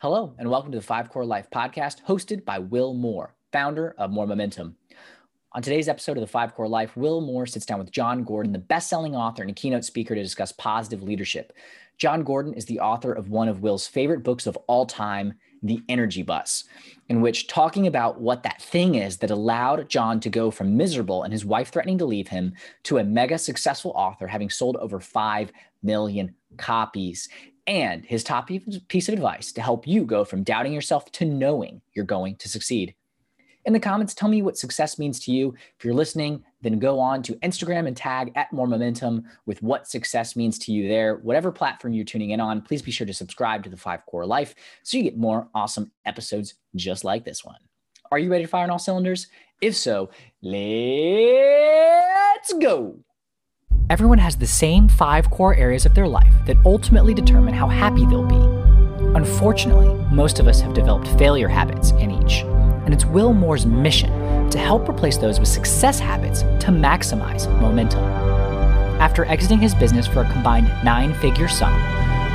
Hello, and welcome to the Five Core Life podcast hosted by Will Moore, founder of Moore Momentum. On today's episode of the Five Core Life, Will Moore sits down with Jon Gordon, the best selling author and keynote speaker, to discuss positive leadership. Jon Gordon is the author of one of Will's favorite books of all time, The Energy Bus, in which talking about what that thing is that allowed Jon to go from miserable and his wife threatening to leave him to a mega successful author, having sold over 5 million copies and his top piece of advice to help you go from doubting yourself to knowing you're going to succeed. In the comments, tell me what success means to you. If you're listening, then go on to Instagram and tag at Moore Momentum with what success means to you there. Whatever platform you're tuning in on, please be sure to subscribe to the Five Core Life so you get more awesome episodes just like this one. Are you ready to fire on all cylinders? If so, let's go. Everyone has the same five core areas of their life that ultimately determine how happy they'll be. Unfortunately, most of us have developed failure habits in each, and it's Will Moore's mission to help replace those with success habits to maximize momentum. After exiting his business for a combined nine figure sum,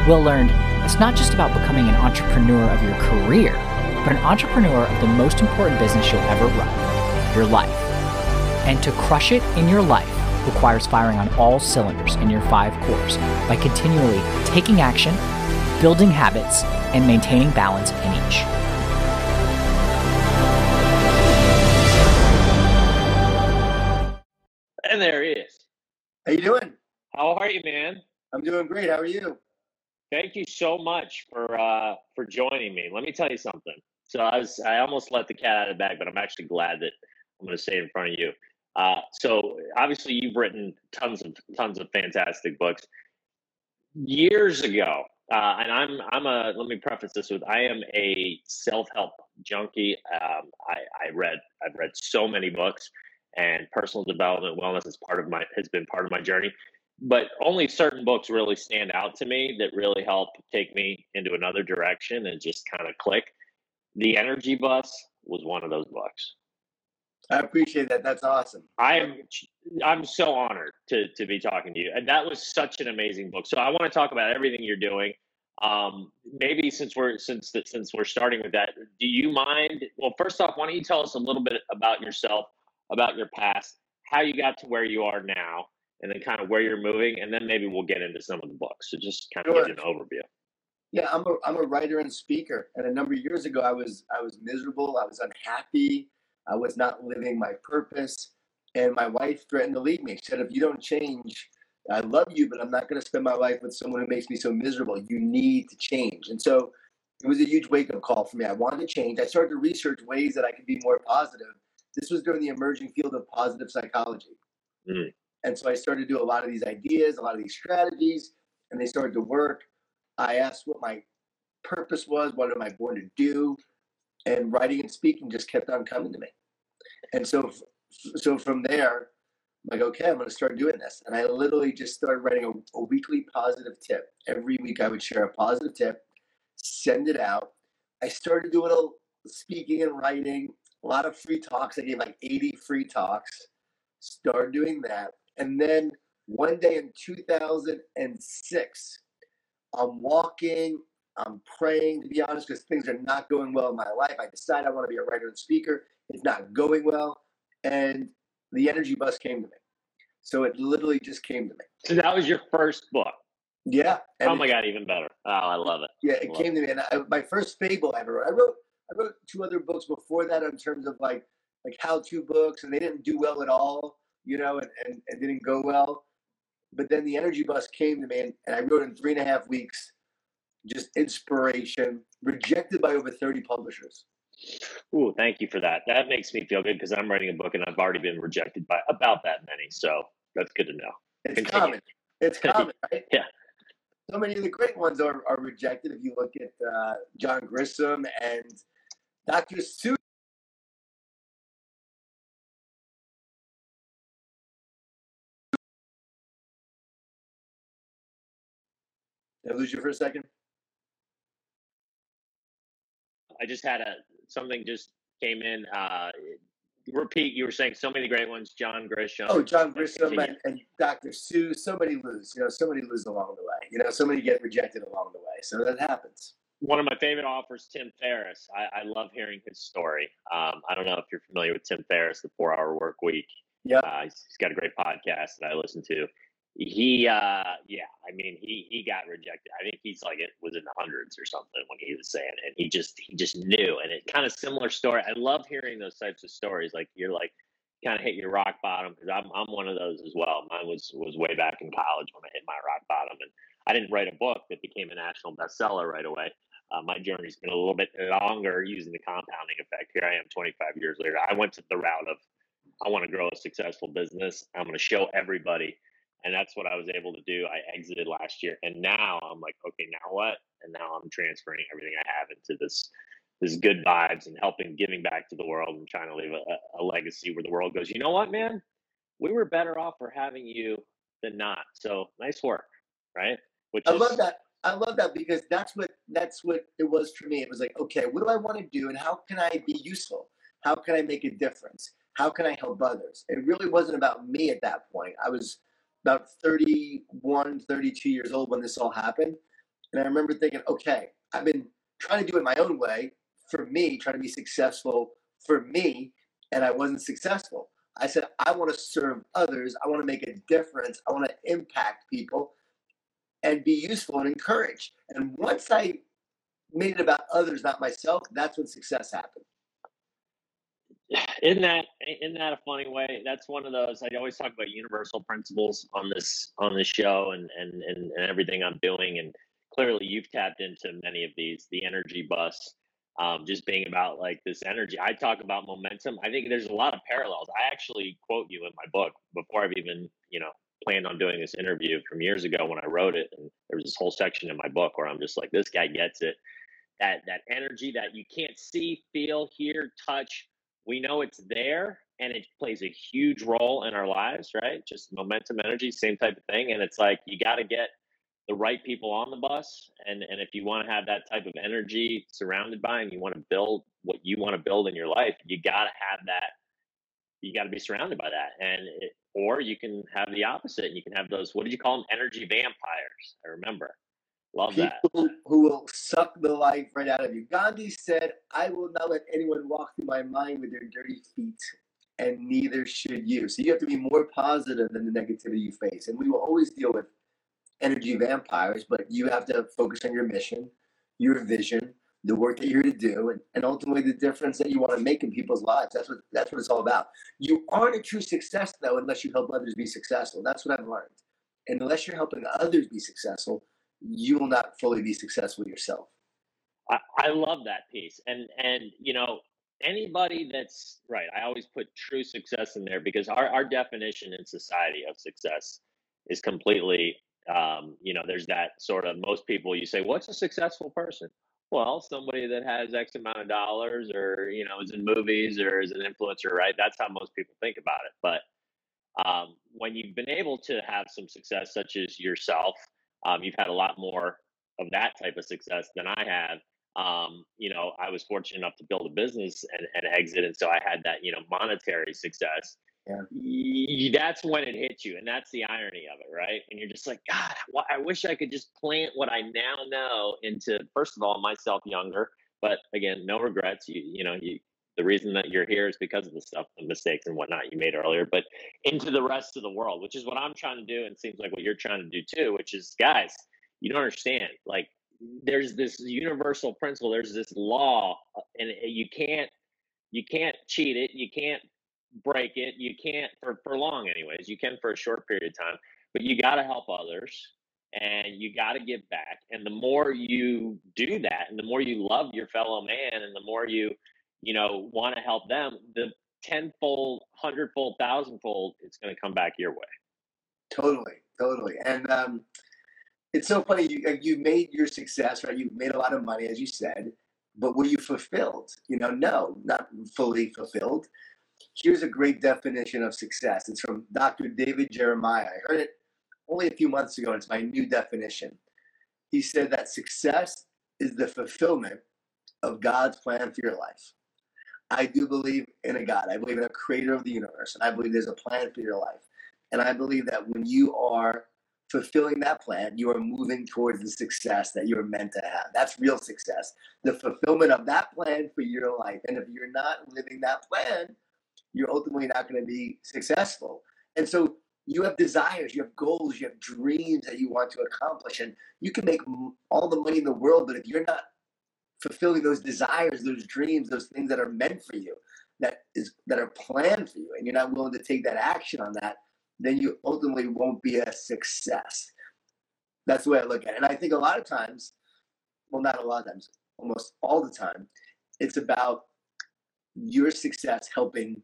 Will learned it's not just about becoming an entrepreneur of your career, but an entrepreneur of the most important business you'll ever run your life. And to crush it in your life, requires firing on all cylinders in your five cores by continually taking action, building habits, and maintaining balance in each. And there he is. How you doing? How are you, man? I'm doing great. How are you? Thank you so much for uh, for joining me. Let me tell you something. So I was I almost let the cat out of the bag, but I'm actually glad that I'm going to say in front of you. Uh, so obviously, you've written tons of tons of fantastic books. Years ago, uh, and I'm I'm a let me preface this with I am a self help junkie. Um, I, I read I've read so many books, and personal development, wellness is part of my has been part of my journey. But only certain books really stand out to me that really help take me into another direction and just kind of click. The Energy Bus was one of those books. I appreciate that. That's awesome. I'm I'm so honored to to be talking to you, and that was such an amazing book. So I want to talk about everything you're doing. Um, maybe since we're since since we're starting with that, do you mind? Well, first off, why don't you tell us a little bit about yourself, about your past, how you got to where you are now, and then kind of where you're moving, and then maybe we'll get into some of the books. So just kind of sure. give an overview. Yeah, I'm a I'm a writer and speaker, and a number of years ago, I was I was miserable, I was unhappy. I was not living my purpose. And my wife threatened to leave me. She said, if you don't change, I love you, but I'm not going to spend my life with someone who makes me so miserable. You need to change. And so it was a huge wake up call for me. I wanted to change. I started to research ways that I could be more positive. This was during the emerging field of positive psychology. Mm. And so I started to do a lot of these ideas, a lot of these strategies, and they started to work. I asked what my purpose was, what am I born to do? And writing and speaking just kept on coming to me. And so, so from there, I'm like, okay, I'm going to start doing this. And I literally just started writing a, a weekly positive tip. Every week, I would share a positive tip, send it out. I started doing a speaking and writing, a lot of free talks. I gave like 80 free talks. Started doing that, and then one day in 2006, I'm walking I'm praying, to be honest, because things are not going well in my life. I decide I want to be a writer and speaker. It's not going well. And the energy bus came to me. So it literally just came to me. So that was your first book. Yeah. oh my God, even better. Oh, I love it. Yeah, it came it. to me. And I, my first fable I ever wrote. I wrote I wrote two other books before that in terms of like like how-to books, and they didn't do well at all, you know, and, and, and didn't go well. But then the energy bus came to me, and, and I wrote in three and a half weeks just inspiration, rejected by over 30 publishers. Ooh, thank you for that. That makes me feel good because I'm writing a book and I've already been rejected by about that many. So that's good to know. It's Continue. common. It's common, right? yeah. So many of the great ones are, are rejected. If you look at uh, John Grisham and Dr. Seuss. Did I lose you for a second? I just had a something just came in. Uh, repeat, you were saying so many great ones. John Grisham. Oh, John Grisham and, and, Dr. Seuss. Somebody lose. You know, somebody lose along the way. You know, somebody get rejected along the way. So that happens. one of my favorite offers, Tim Ferriss. I, I love hearing his story. Um, I don't know if you're familiar with Tim Ferriss, the Four Hour Work Week. Yeah, uh, he's, he's got a great podcast that I listen to. He, uh, yeah, I mean, he he got rejected. I think he's like it was in the hundreds or something when he was saying it. He just he just knew, and it kind of similar story. I love hearing those types of stories. Like you're like kind of hit your rock bottom because I'm I'm one of those as well. Mine was was way back in college when I hit my rock bottom, and I didn't write a book that became a national bestseller right away. Uh, my journey's been a little bit longer using the compounding effect. Here I am 25 years later. I went to the route of I want to grow a successful business. I'm going to show everybody. And that's what I was able to do. I exited last year. And now I'm like, okay, now what? And now I'm transferring everything I have into this this good vibes and helping giving back to the world and trying to leave a, a legacy where the world goes, you know what, man? We were better off for having you than not. So nice work. Right. Which I is, love that. I love that because that's what that's what it was for me. It was like, okay, what do I want to do and how can I be useful? How can I make a difference? How can I help others? It really wasn't about me at that point. I was about 31, 32 years old when this all happened. And I remember thinking, okay, I've been trying to do it my own way for me, trying to be successful for me, and I wasn't successful. I said, I want to serve others. I want to make a difference. I want to impact people and be useful and encourage. And once I made it about others, not myself, that's when success happened. Isn't that isn't that a funny way? That's one of those. I always talk about universal principles on this on this show and and and, and everything I'm doing. And clearly, you've tapped into many of these. The energy bus, um, just being about like this energy. I talk about momentum. I think there's a lot of parallels. I actually quote you in my book before I've even you know planned on doing this interview from years ago when I wrote it. And there was this whole section in my book where I'm just like, this guy gets it. That that energy that you can't see, feel, hear, touch. We know it's there and it plays a huge role in our lives, right? Just momentum energy, same type of thing. And it's like you got to get the right people on the bus. And and if you want to have that type of energy surrounded by and you want to build what you want to build in your life, you got to have that you got to be surrounded by that and it, or you can have the opposite you can have those what did you call them energy vampires i remember love People that who, will suck the life right out of you gandhi said i will not let anyone walk through my mind with their dirty feet and neither should you so you have to be more positive than the negativity you face and we will always deal with energy vampires but you have to focus on your mission your vision the work that you're to do and, and ultimately the difference that you want to make in people's lives. That's what that's what it's all about. You aren't a true success though unless you help others be successful. That's what I've learned. And unless you're helping others be successful, you will not fully be successful yourself. I, I love that piece. And and you know, anybody that's right, I always put true success in there because our, our definition in society of success is completely um, you know, there's that sort of most people you say, What's a successful person? Well, somebody that has X amount of dollars or, you know, is in movies or is an influencer, right? That's how most people think about it. But um, when you've been able to have some success, such as yourself, um, you've had a lot more of that type of success than I have. Um, you know, I was fortunate enough to build a business and, and exit. And so I had that, you know, monetary success yeah. that's when it hits you and that's the irony of it right and you're just like god i wish i could just plant what i now know into first of all myself younger but again no regrets you you know you the reason that you're here is because of the stuff the mistakes and whatnot you made earlier but into the rest of the world which is what i'm trying to do and seems like what you're trying to do too which is guys you don't understand like there's this universal principle there's this law uh, and you can't you can't cheat it you can't break it. You can't for for long, anyways. You can for a short period of time, but you got to help others and you got to give back. And the more you do that, and the more you love your fellow man, and the more you you know want to help them, the tenfold, hundredfold, thousandfold, it's going to come back your way. Totally, totally, and um, it's so funny. You you made your success, right? You made a lot of money, as you said, but were you fulfilled? You know, no, not fully fulfilled. Here's a great definition of success. It's from Dr. David Jeremiah. I heard it only a few months ago, and it's my new definition. He said that success is the fulfillment of God's plan for your life. I do believe in a God. I believe in a creator of the universe, and I believe there's a plan for your life. And I believe that when you are fulfilling that plan, you are moving towards the success that you're meant to have. That's real success. The fulfillment of that plan for your life. And if you're not living that plan, you're ultimately not going to be successful. And so you have desires, you have goals, you have dreams that you want to accomplish, and you can make all the money in the world, but if you're not fulfilling those desires, those dreams, those things that are meant for you, that is that are planned for you, and you're not willing to take that action on that, then you ultimately won't be a success. That's the way I look at it. And I think a lot of times, well, not a lot of times, almost all the time, it's about your success helping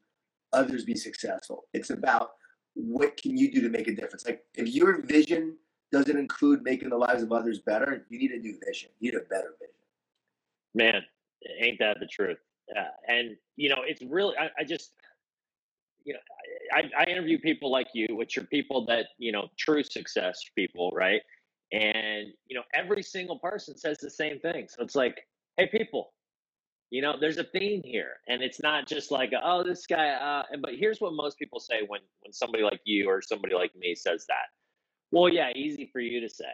others be successful. It's about what can you do to make a difference. Like if your vision doesn't include making the lives of others better, you need a new vision. You need a better vision. Man, ain't that the truth? Uh, and you know, it's really I, I just you know I, I interview people like you, which are people that you know true success people, right? And you know, every single person says the same thing. So it's like, hey, people, you know, there's a theme here, and it's not just like, oh, this guy. Uh, but here's what most people say when when somebody like you or somebody like me says that. Well, yeah, easy for you to say.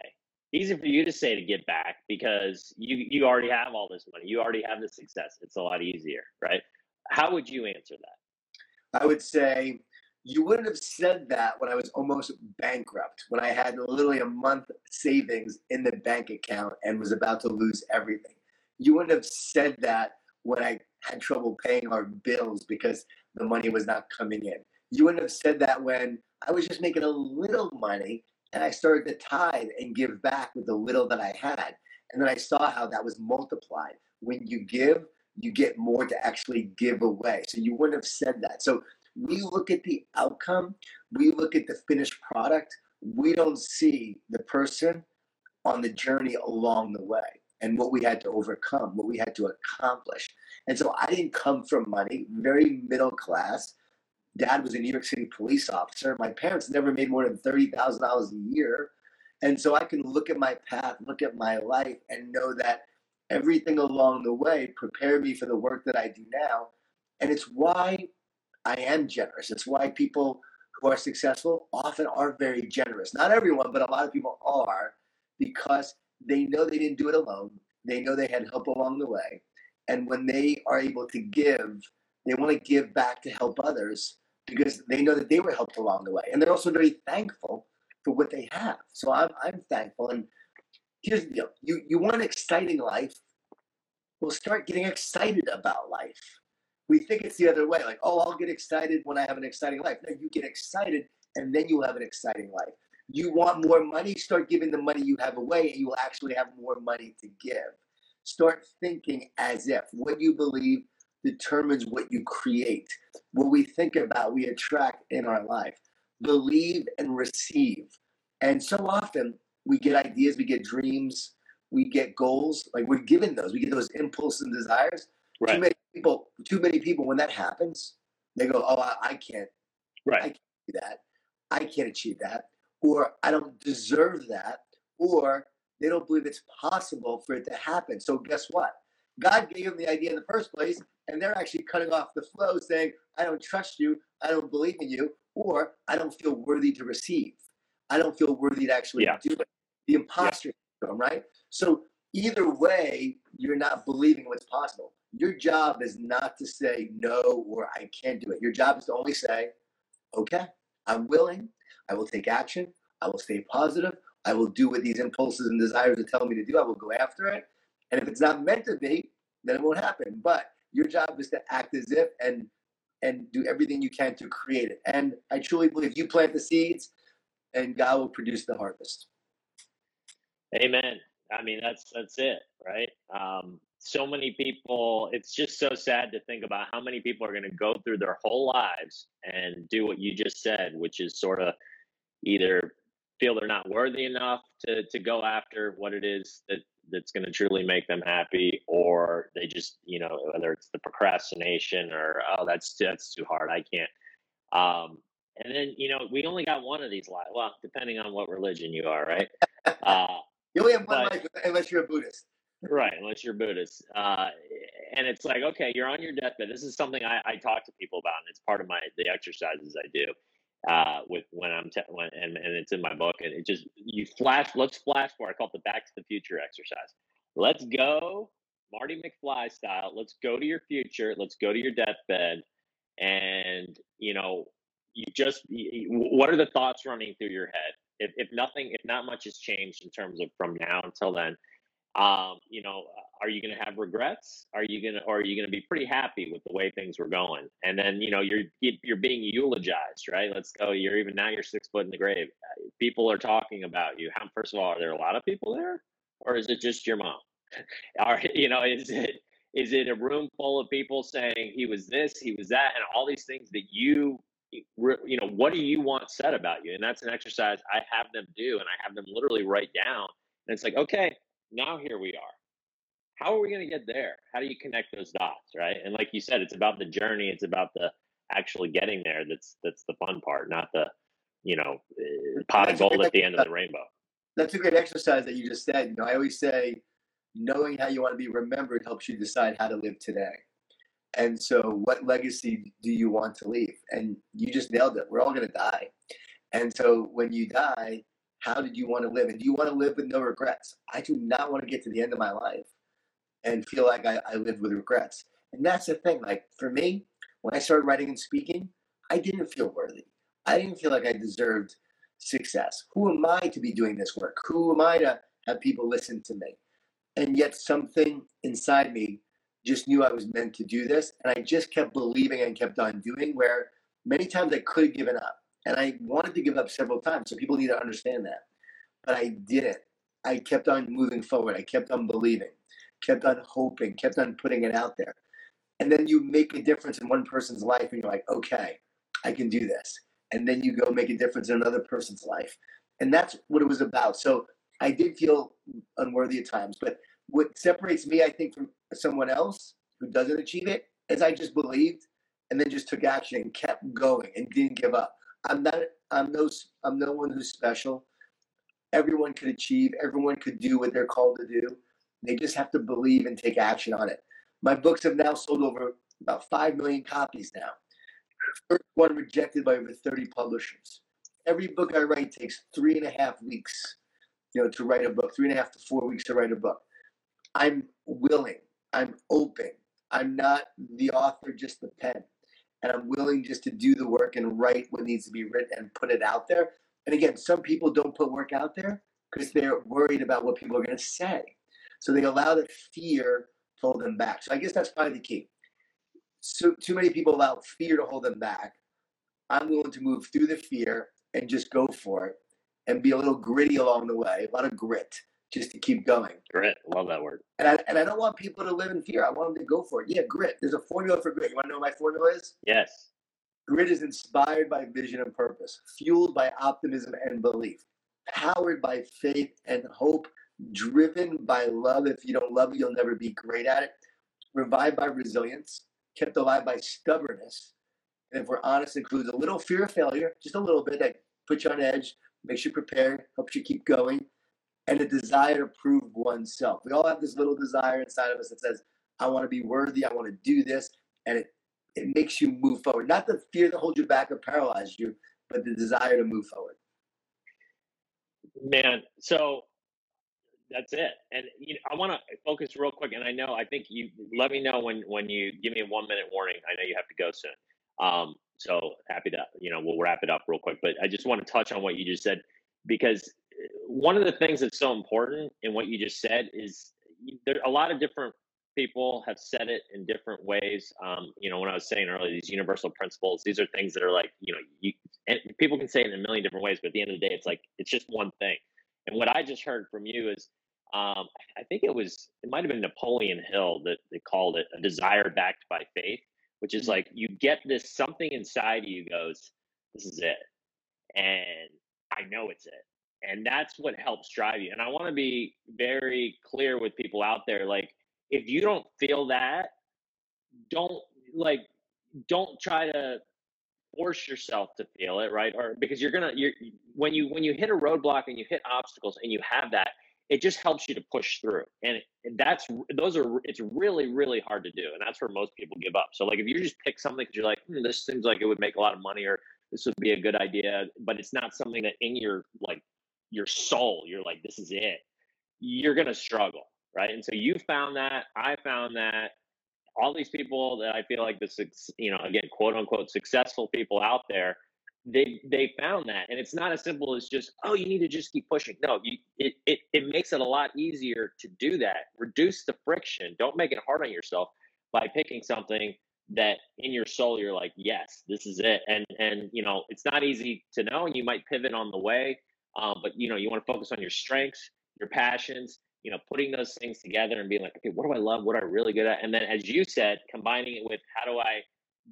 Easy for you to say to get back because you you already have all this money. You already have the success. It's a lot easier, right? How would you answer that? I would say you wouldn't have said that when I was almost bankrupt, when I had literally a month savings in the bank account and was about to lose everything. You wouldn't have said that when I had trouble paying our bills because the money was not coming in. You wouldn't have said that when I was just making a little money and I started to tithe and give back with the little that I had. And then I saw how that was multiplied. When you give, you get more to actually give away. So you wouldn't have said that. So we look at the outcome, we look at the finished product, we don't see the person on the journey along the way and what we had to overcome, what we had to accomplish. And so I didn't come from money, very middle class. Dad was a New York City police officer. My parents never made more than $30,000 a year. And so I can look at my path, look at my life, and know that everything along the way prepared me for the work that I do now. And it's why I am generous. It's why people who are successful often are very generous. Not everyone, but a lot of people are because they know they didn't do it alone. They know they had help along the way. And when they are able to give, they want to give back to help others because they know that they were helped along the way. And they're also very thankful for what they have. So I'm, I'm thankful. And here's the deal you, you want an exciting life? Well, start getting excited about life. We think it's the other way like, oh, I'll get excited when I have an exciting life. No, you get excited and then you'll have an exciting life you want more money, start giving the money you have away, and you will actually have more money to give. Start thinking as if what you believe determines what you create. What we think about, we attract in our life. Believe and receive. And so often we get ideas, we get dreams, we get goals. Like we're given those, we get those impulses and desires. Right. Too many people, too many people, when that happens, they go, "Oh, I, I can't. Right. I can't do that. I can't achieve that." or I don't deserve that, or they don't believe it's possible for it to happen. So guess what? God gave them the idea in the first place, and they're actually cutting off the flow, saying, I don't trust you, I don't believe in you, or I don't feel worthy to receive. I don't feel worthy to actually yeah. do it. The imposter yeah. syndrome, right? So either way, you're not believing what's possible. Your job is not to say no or I can't do it. Your job is to only say, okay, I'm willing, I will take action. I will stay positive. I will do what these impulses and desires are telling me to do. I will go after it. And if it's not meant to be, then it won't happen. But your job is to act as if and and do everything you can to create it. And I truly believe you plant the seeds and God will produce the harvest. Amen. I mean that's that's it, right? Um, so many people it's just so sad to think about how many people are going to go through their whole lives and do what you just said, which is sort of either feel they're not worthy enough to to go after what it is that that's going to truly make them happy or they just you know whether it's the procrastination or oh that's that's too hard i can't. Um and then you know we only got one of these lives well depending on what religion you are right? Uh you only have one but, life unless you're a buddhist. Right unless you're buddhist. Uh and it's like okay you're on your deathbed. This is something i i talk to people about and it's part of my the exercises i do uh, with when I'm te- when, and, and it's in my book and it just you flash let's flash forward I call it the back to the future exercise. Let's go Marty McFly style. Let's go to your future. Let's go to your deathbed and you know you just you, what are the thoughts running through your head if, if nothing if not much has changed in terms of from now until then um, you know, are you going to have regrets? Are you going to, or are you going to be pretty happy with the way things were going? And then, you know, you're you're being eulogized, right? Let's go. You're even now. You're six foot in the grave. People are talking about you. How? First of all, are there a lot of people there, or is it just your mom? Are you know? Is it is it a room full of people saying he was this, he was that, and all these things that you you know what do you want said about you and that's an exercise i have them do and i have them literally write down and it's like okay now here we are. How are we going to get there? How do you connect those dots, right? And like you said, it's about the journey. It's about the actually getting there. That's that's the fun part, not the you know eh, pot of gold at the end of the rainbow. That's a great exercise that you just said. You know, I always say, knowing how you want to be remembered helps you decide how to live today. And so, what legacy do you want to leave? And you just nailed it. We're all going to die. And so, when you die, how did you want to live? And do you want to live with no regrets? I do not want to get to the end of my life and feel like I, I lived with regrets. And that's the thing. Like for me, when I started writing and speaking, I didn't feel worthy. I didn't feel like I deserved success. Who am I to be doing this work? Who am I to have people listen to me? And yet something inside me just knew I was meant to do this. And I just kept believing and kept on doing where many times I could have given up. And I wanted to give up several times. So people need to understand that. But I didn't. I kept on moving forward. I kept on believing, kept on hoping, kept on putting it out there. And then you make a difference in one person's life and you're like, okay, I can do this. And then you go make a difference in another person's life. And that's what it was about. So I did feel unworthy at times. But what separates me, I think, from someone else who doesn't achieve it is I just believed and then just took action and kept going and didn't give up. I'm not. I'm no. I'm no one who's special. Everyone could achieve. Everyone could do what they're called to do. They just have to believe and take action on it. My books have now sold over about five million copies now. First one rejected by over 30 publishers. Every book I write takes three and a half weeks, you know, to write a book. Three and a half to four weeks to write a book. I'm willing. I'm open. I'm not the author, just the pen and I'm willing just to do the work and write what needs to be written and put it out there. And again, some people don't put work out there because they're worried about what people are going to say. So they allow the fear to hold them back. So I guess that's probably the key. So too many people allow fear to hold them back. I'm willing to move through the fear and just go for it and be a little gritty along the way, a lot of grit just to keep going. Grit, love that word. And I and I don't want people to live in fear. I want them to go for it. Yeah, grit. There's a formula for grit. You want to know what my formula is? Yes. Grit is inspired by vision and purpose, fueled by optimism and belief, powered by faith and hope, driven by love. If you don't love it, you'll never be great at it. Revived by resilience, kept alive by stubbornness. And if we're honest, includes a little fear of failure, just a little bit that puts you on edge, makes you prepared, helps you keep going and a desire to prove oneself. We all have this little desire inside of us that says, I want to be worthy, I want to do this, and it, it makes you move forward. Not the fear that holds you back or paralyzes you, but the desire to move forward. Man, so that's it. And you know, I want to focus real quick. And I know, I think you let me know when when you give me a one minute warning. I know you have to go soon. Um, so happy to you know we'll wrap it up real quick. But I just want to touch on what you just said because one of the things that's so important in what you just said is there a lot of different people have said it in different ways. Um, you know, when I was saying earlier, these universal principles, these are things that are like, you know, you, and people can say it in a million different ways, but at the end of the day, it's like, it's just one thing. And what I just heard from you is, um, I think it was, it might have been Napoleon Hill that they called it a desire backed by faith, which is mm-hmm. like you get this something inside you goes, this is it. And I know it's it and that's what helps drive you and i want to be very clear with people out there like if you don't feel that don't like don't try to force yourself to feel it right or because you're gonna you're when you when you hit a roadblock and you hit obstacles and you have that it just helps you to push through and, that's those are it's really really hard to do and that's where most people give up so like if you just pick something because you're like hmm, this seems like it would make a lot of money or this would be a good idea, but it's not something that in your like your soul, you're like, this is it. You're gonna struggle, right? And so you found that, I found that, all these people that I feel like the you know again quote unquote successful people out there they they found that. And it's not as simple as just oh you need to just keep pushing. No you, it, it it makes it a lot easier to do that. Reduce the friction. Don't make it hard on yourself by picking something that in your soul you're like yes this is it. And and you know it's not easy to know and you might pivot on the way um, but you know you want to focus on your strengths your passions you know putting those things together and being like okay what do i love what am i really good at and then as you said combining it with how do i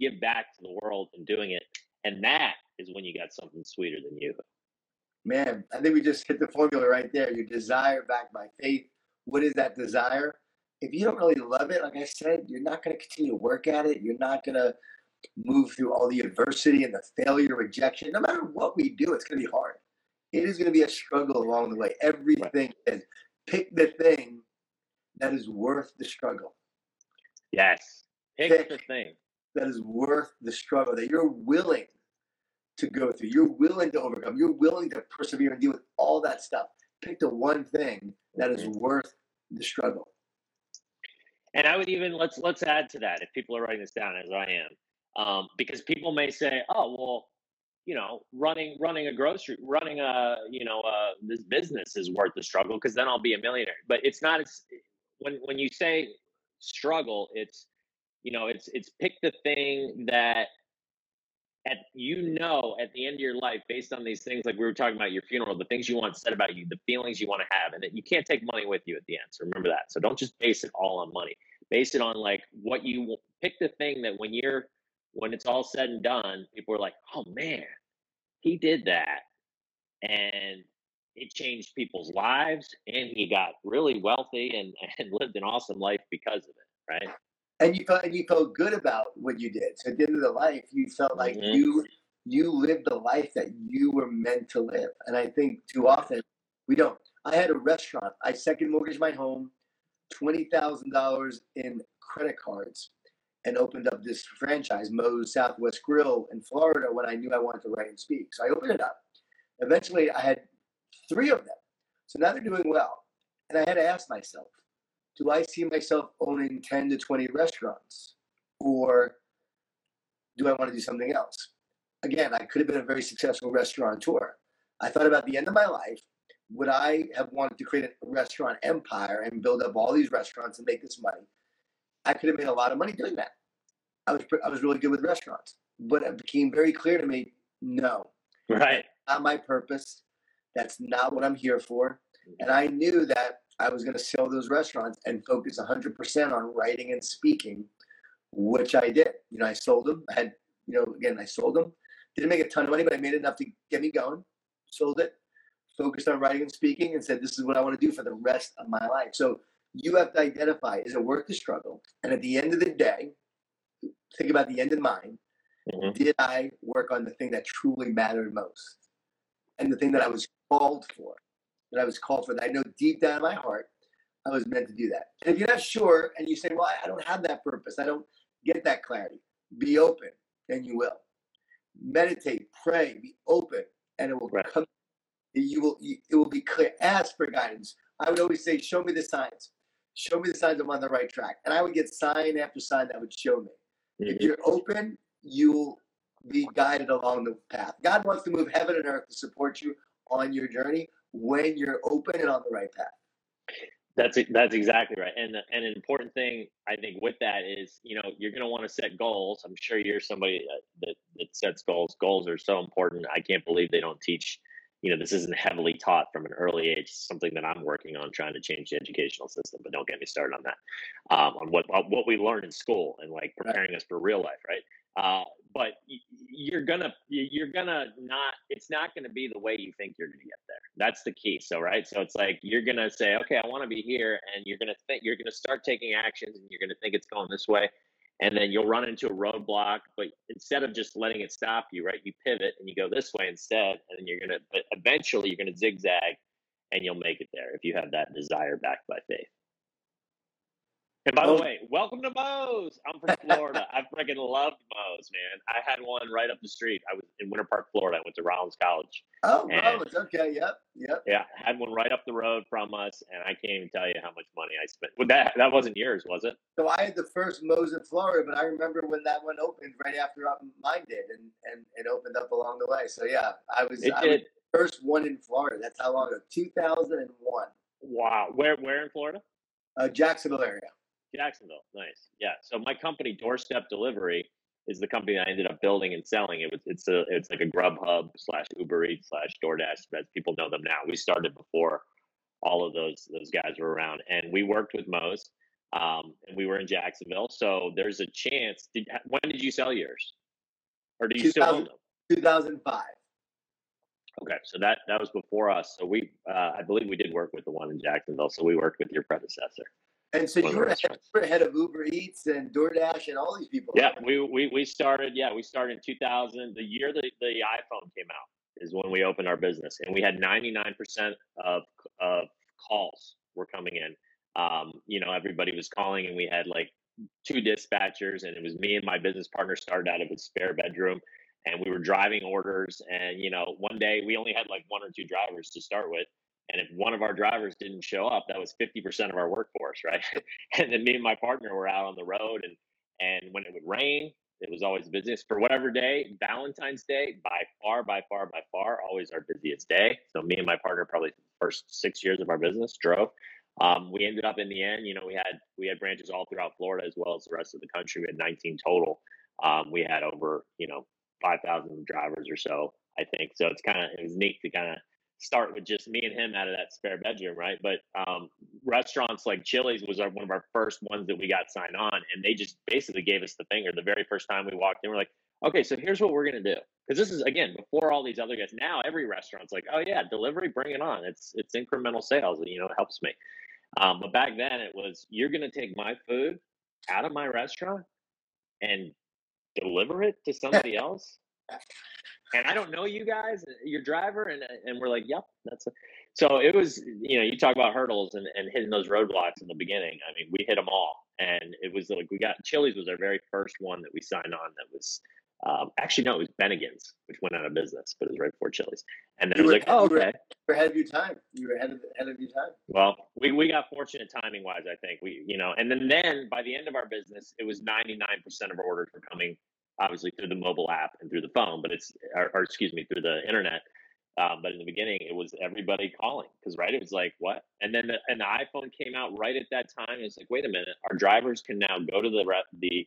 give back to the world and doing it and that is when you got something sweeter than you. Man, I think we just hit the formula right there. Your desire backed by faith. What is that desire? If you don't really love it, like I said, you're not going to continue to work at it. You're not going to move through all the adversity and the failure, rejection. No matter what we do, it's going to be hard. It is going to be a struggle along the way. Everything right. is. Pick the thing that is worth the struggle. Yes. Pick, Pick the thing that is worth the struggle, that you're willing to go through. You're willing to overcome. You're willing to persevere and deal with all that stuff. Pick the one thing that is mm-hmm. worth the struggle. And I would even let's let's add to that if people are writing this down as I am, um, because people may say, "Oh, well, you know, running running a grocery, running a you know uh, this business is worth the struggle because then I'll be a millionaire." But it's not. It's when when you say struggle, it's you know, it's it's pick the thing that at you know at the end of your life based on these things like we were talking about your funeral the things you want said about you the feelings you want to have and that you can't take money with you at the end so remember that so don't just base it all on money base it on like what you pick the thing that when you're when it's all said and done people are like oh man he did that and it changed people's lives and he got really wealthy and, and lived an awesome life because of it right and you felt and you felt good about what you did. So at the end of the life, you felt like mm-hmm. you you lived the life that you were meant to live. And I think too often we don't. I had a restaurant. I second mortgaged my home, twenty thousand dollars in credit cards, and opened up this franchise, Moe's Southwest Grill in Florida, when I knew I wanted to write and speak. So I opened it up. Eventually, I had three of them. So now they're doing well. And I had to ask myself, do I see myself owning 10 to 20 restaurants? Or do I want to do something else? Again, I could have been a very successful restaurateur. I thought about the end of my life, would I have wanted to create a restaurant empire and build up all these restaurants and make this money? I could have made a lot of money doing that. I was I was really good with restaurants, but it became very clear to me, no, right, not my purpose. That's not what I'm here for. And I knew that I was going to sell those restaurants and focus 100% on writing and speaking, which I did. You know, I sold them. I had, you know, again, I sold them. Didn't make a ton of money, but I made enough to get me going. Sold it, focused on writing and speaking, and said, this is what I want to do for the rest of my life. So you have to identify is it worth the struggle? And at the end of the day, think about the end in mind. Mm-hmm. Did I work on the thing that truly mattered most? And the thing that I was called for? that I was called for that. I know deep down in my heart I was meant to do that. And if you're not sure and you say, well, I don't have that purpose, I don't get that clarity, be open and you will. Meditate, pray, be open, and it will right. come. You will. It will be clear. Ask for guidance. I would always say, "Show me the signs. Show me the signs I'm on the right track." And I would get sign after sign that would show me. Mm-hmm. If you're open, you'll be guided along the path. God wants to move heaven and earth to support you on your journey when you're open and on the right path. That's that's exactly right. And and an important thing I think with that is, you know, you're going to want to set goals. I'm sure you're somebody that, that, that sets goals. Goals are so important. I can't believe they don't teach. You know, this isn't heavily taught from an early age. something that I'm working on trying to change the educational system. But don't get me started on that. Um, on what what we learn in school and like preparing right. us for real life, right? Uh, but you're gonna you're gonna not it's not gonna be the way you think you're gonna get there that's the key so right so it's like you're gonna say okay i want to be here and you're gonna think you're gonna start taking actions and you're gonna think it's going this way and then you'll run into a roadblock but instead of just letting it stop you right you pivot and you go this way instead and then you're gonna but eventually you're gonna zigzag and you'll make it there if you have that desire backed by faith And by the way, welcome to Moe's. I'm from Florida. I freaking loved Moe's, man. I had one right up the street. I was in Winter Park, Florida. I went to Rollins College. Oh, Moe's. Okay. Yep. Yep. Yeah, had one right up the road from us, and I can't even tell you how much money I spent. Well, that that wasn't yours, was it? So I had the first Moe's in Florida, but I remember when that one opened right after mine did, and and it opened up along the way. So yeah, I was. It I did. Was first one in Florida. That's how long ago? 2001. Wow. Where where in Florida? Uh, Jacksonville area. Jacksonville. Nice. Yeah. So my company, Doorstep Delivery, is the company I ended up building and selling. It was it's a it's like a Grubhub slash Uber Eats slash DoorDash as people know them now. We started before all of those those guys were around, and we worked with Moe's, um, and we were in Jacksonville. So there's a chance. Did when did you sell yours, or do you still own them? 2005. Okay, so that that was before us. So we, uh, I believe, we did work with the one in Jacksonville. So we worked with your predecessor. And so you were, ahead, you were ahead of Uber Eats and DoorDash and all these people. Yeah, we, we we started. Yeah, we started in 2000. The year the, the iPhone came out is when we opened our business, and we had 99% of of calls were coming in. Um, you know, everybody was calling, and we had like two dispatchers, and it was me and my business partner started out of a spare bedroom, and we were driving orders. And you know, one day we only had like one or two drivers to start with and if one of our drivers didn't show up, that was 50% of our workforce, right? and then me and my partner were out on the road and and when it would rain, it was always business for whatever day. Valentine's Day, by far, by far, by far, always our busiest day. So me and my partner, probably first six years of our business, drove. Um, we ended up in the end, you know, we had we had branches all throughout Florida as well as the rest of the country. We had 19 total. Um, we had over, you know, 5,000 drivers or so, I think. So it's kind of it was neat to kind of start with just me and him out of that spare bedroom, right? But um, restaurants like Chili's was our, one of our first ones that we got signed on, and they just basically gave us the finger the very first time we walked in. We're like, okay, so here's what we're gonna do, because this is again before all these other guys. Now every restaurant's like, oh yeah, delivery, bring it on. It's it's incremental sales, and you know, it helps me. Um, but back then it was, you're gonna take my food out of my restaurant and deliver it to somebody else and I don't know you guys, your driver, and and we're like, yep, that's. A, so it was, you know, you talk about hurdles and, and hitting those roadblocks in the beginning. I mean, we hit them all, and it was like we got Chili's was our very first one that we signed on. That was um, actually no, it was Bennigan's, which went out of business, but it was right before Chili's. And then you it was like, oh, okay, you were ahead of your time. You were ahead of ahead of your time. Well, we, we got fortunate timing wise, I think. We, you know, and then then by the end of our business, it was ninety nine percent of our orders were coming obviously through the mobile app and through the phone, but it's or, or excuse me through the internet. Um, but in the beginning, it was everybody calling because right, it was like what, and then the, and the iPhone came out right at that time. It's like, wait a minute, our drivers can now go to the the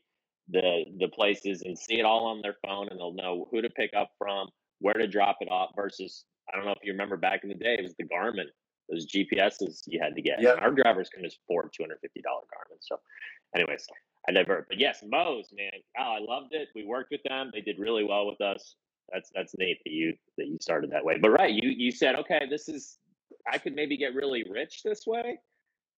the the places and see it all on their phone, and they'll know who to pick up from, where to drop it off. Versus, I don't know if you remember back in the day, it was the Garmin, those GPSs you had to get. Yeah. Our drivers can just afford two hundred fifty dollar Garmin. So, anyways, I divert. But yes, Moe's, man. Oh, I loved it. We worked with them. They did really well with us. That's that's neat that you that you started that way. But right, you you said, okay, this is I could maybe get really rich this way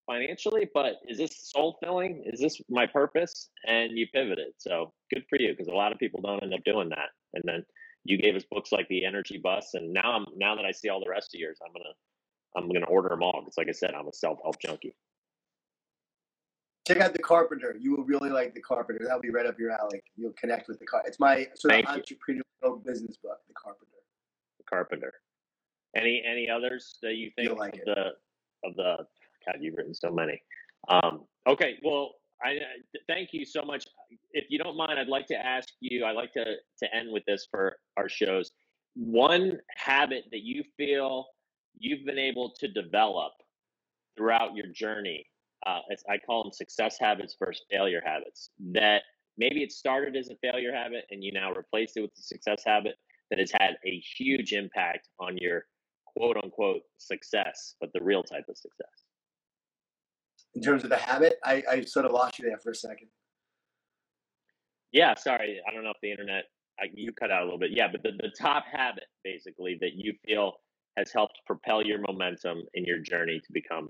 financially, but is this soul filling? Is this my purpose? And you pivoted. So good for you, because a lot of people don't end up doing that. And then you gave us books like the Energy Bus, and now I'm now that I see all the rest of yours, I'm gonna I'm gonna order them all because, like I said, I'm a self help junkie check out the Carpenter. You will really like the Carpenter. That'll be right up your alley. You'll connect with the car. It's my sort Thank of entrepreneurial business book, The Carpenter. The Carpenter. Any any others that you think like of it. the of the God? You've written so many. Um, okay, well, I thank you so much. If you don't mind, I'd like to ask you. I'd like to to end with this for our shows. One habit that you feel you've been able to develop throughout your journey uh, I call them success habits versus failure habits. That maybe it started as a failure habit and you now replace it with a success habit that has had a huge impact on your quote unquote success, but the real type of success. In terms of the habit, I, I sort of lost you there for a second. Yeah, sorry. I don't know if the internet, I, you cut out a little bit. Yeah, but the, the top habit basically that you feel has helped propel your momentum in your journey to become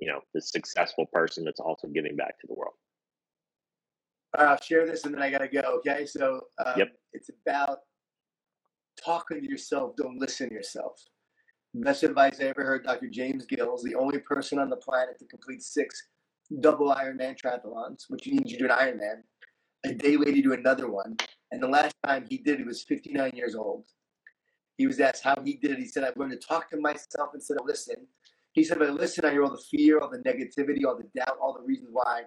you know the successful person that's also giving back to the world i'll share this and then i gotta go okay so um, yep. it's about talking to yourself don't listen to yourself best advice i ever heard dr james gills is the only person on the planet to complete six double Ironman triathlons, which means you do an Ironman. A day later, you do another one. And the last time he did it, he was 59 years old. He was asked how he did it. He said, I've learned to talk to myself instead of listen. He said, I listen, I hear all the fear, all the negativity, all the doubt, all the reasons why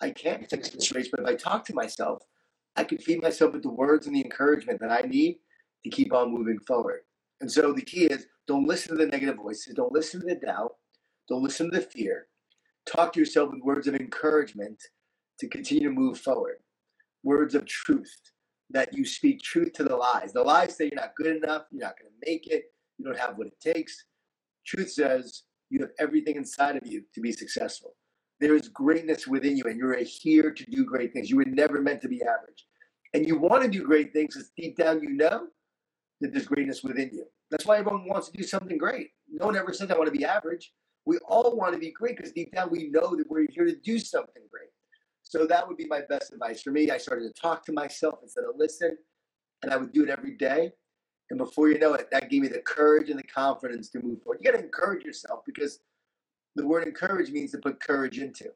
I can't finish this race. But if I talk to myself, I can feed myself with the words and the encouragement that I need to keep on moving forward. And so the key is don't listen to the negative voices, don't listen to the doubt, don't listen to the fear. Talk to yourself with words of encouragement to continue to move forward. Words of truth that you speak truth to the lies. The lies say you're not good enough, you're not going to make it, you don't have what it takes. Truth says you have everything inside of you to be successful. There is greatness within you, and you're here to do great things. You were never meant to be average. And you want to do great things because deep down you know that there's greatness within you. That's why everyone wants to do something great. No one ever says, I want to be average. We all want to be great because deep down we know that we're here to do something great. So that would be my best advice for me. I started to talk to myself instead of listen, and I would do it every day. And before you know it, that gave me the courage and the confidence to move forward. You got to encourage yourself because the word encourage means to put courage into.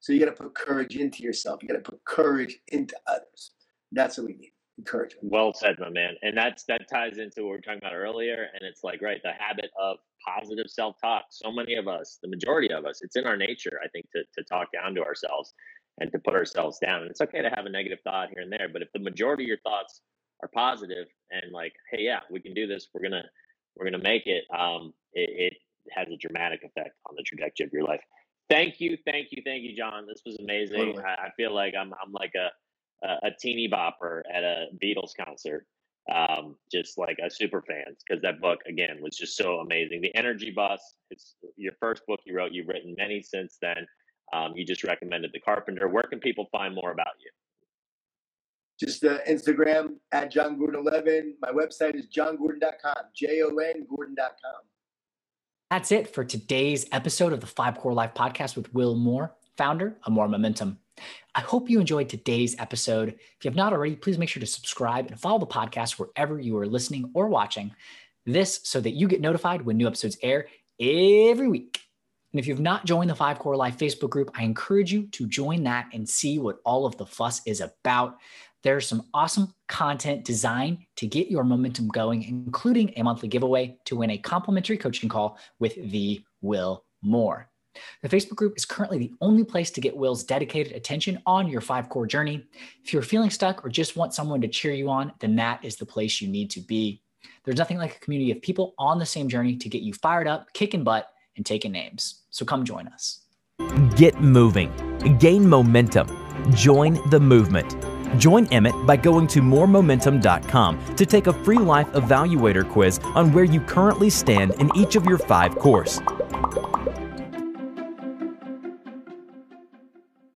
So you got to put courage into yourself. You got to put courage into others. That's what we need encouragement. Well said, my man. And that's that ties into what we were talking about earlier. And it's like, right, the habit of positive self talk. So many of us, the majority of us, it's in our nature, I think, to, to talk down to ourselves and to put ourselves down. And it's okay to have a negative thought here and there. But if the majority of your thoughts are positive and like, hey, yeah, we can do this, we're gonna we're gonna make it, um, it, it has a dramatic effect on the trajectory of your life. Thank you, thank you, thank you, Jon. This was amazing. Totally. I, I feel like I'm I'm like a a, teeny bopper at a Beatles concert, um, just like a super fan because that book again was just so amazing. The Energy Bus, it's your first book you wrote. You've written many since then. Um, you just recommended The Carpenter. Where can people find more about you? Just uh, Instagram at Jon Gordon 11. My website is jongordon.com, J O N Gordon.com. That's it for today's episode of the Five Core Life podcast with Will Moore, founder of Moore Momentum. I hope you enjoyed today's episode. If you have not already, please make sure to subscribe and follow the podcast wherever you are listening or watching. This so that you get notified when new episodes air every week. And if you've not joined the Five Core Life Facebook group, I encourage you to join that and see what all of the fuss is about. There's some awesome content designed to get your momentum going, including a monthly giveaway to win a complimentary coaching call with the Will Moore. The Facebook group is currently the only place to get Will's dedicated attention on your five core journey. If you're feeling stuck or just want someone to cheer you on, then that is the place you need to be. There's nothing like a community of people on the same journey to get you fired up, kicking butt, and taking names. So come join us. Get moving, gain momentum, join the movement. Join Emmett by going to mooremomentum.com to take a free life evaluator quiz on where you currently stand in each of your five cores.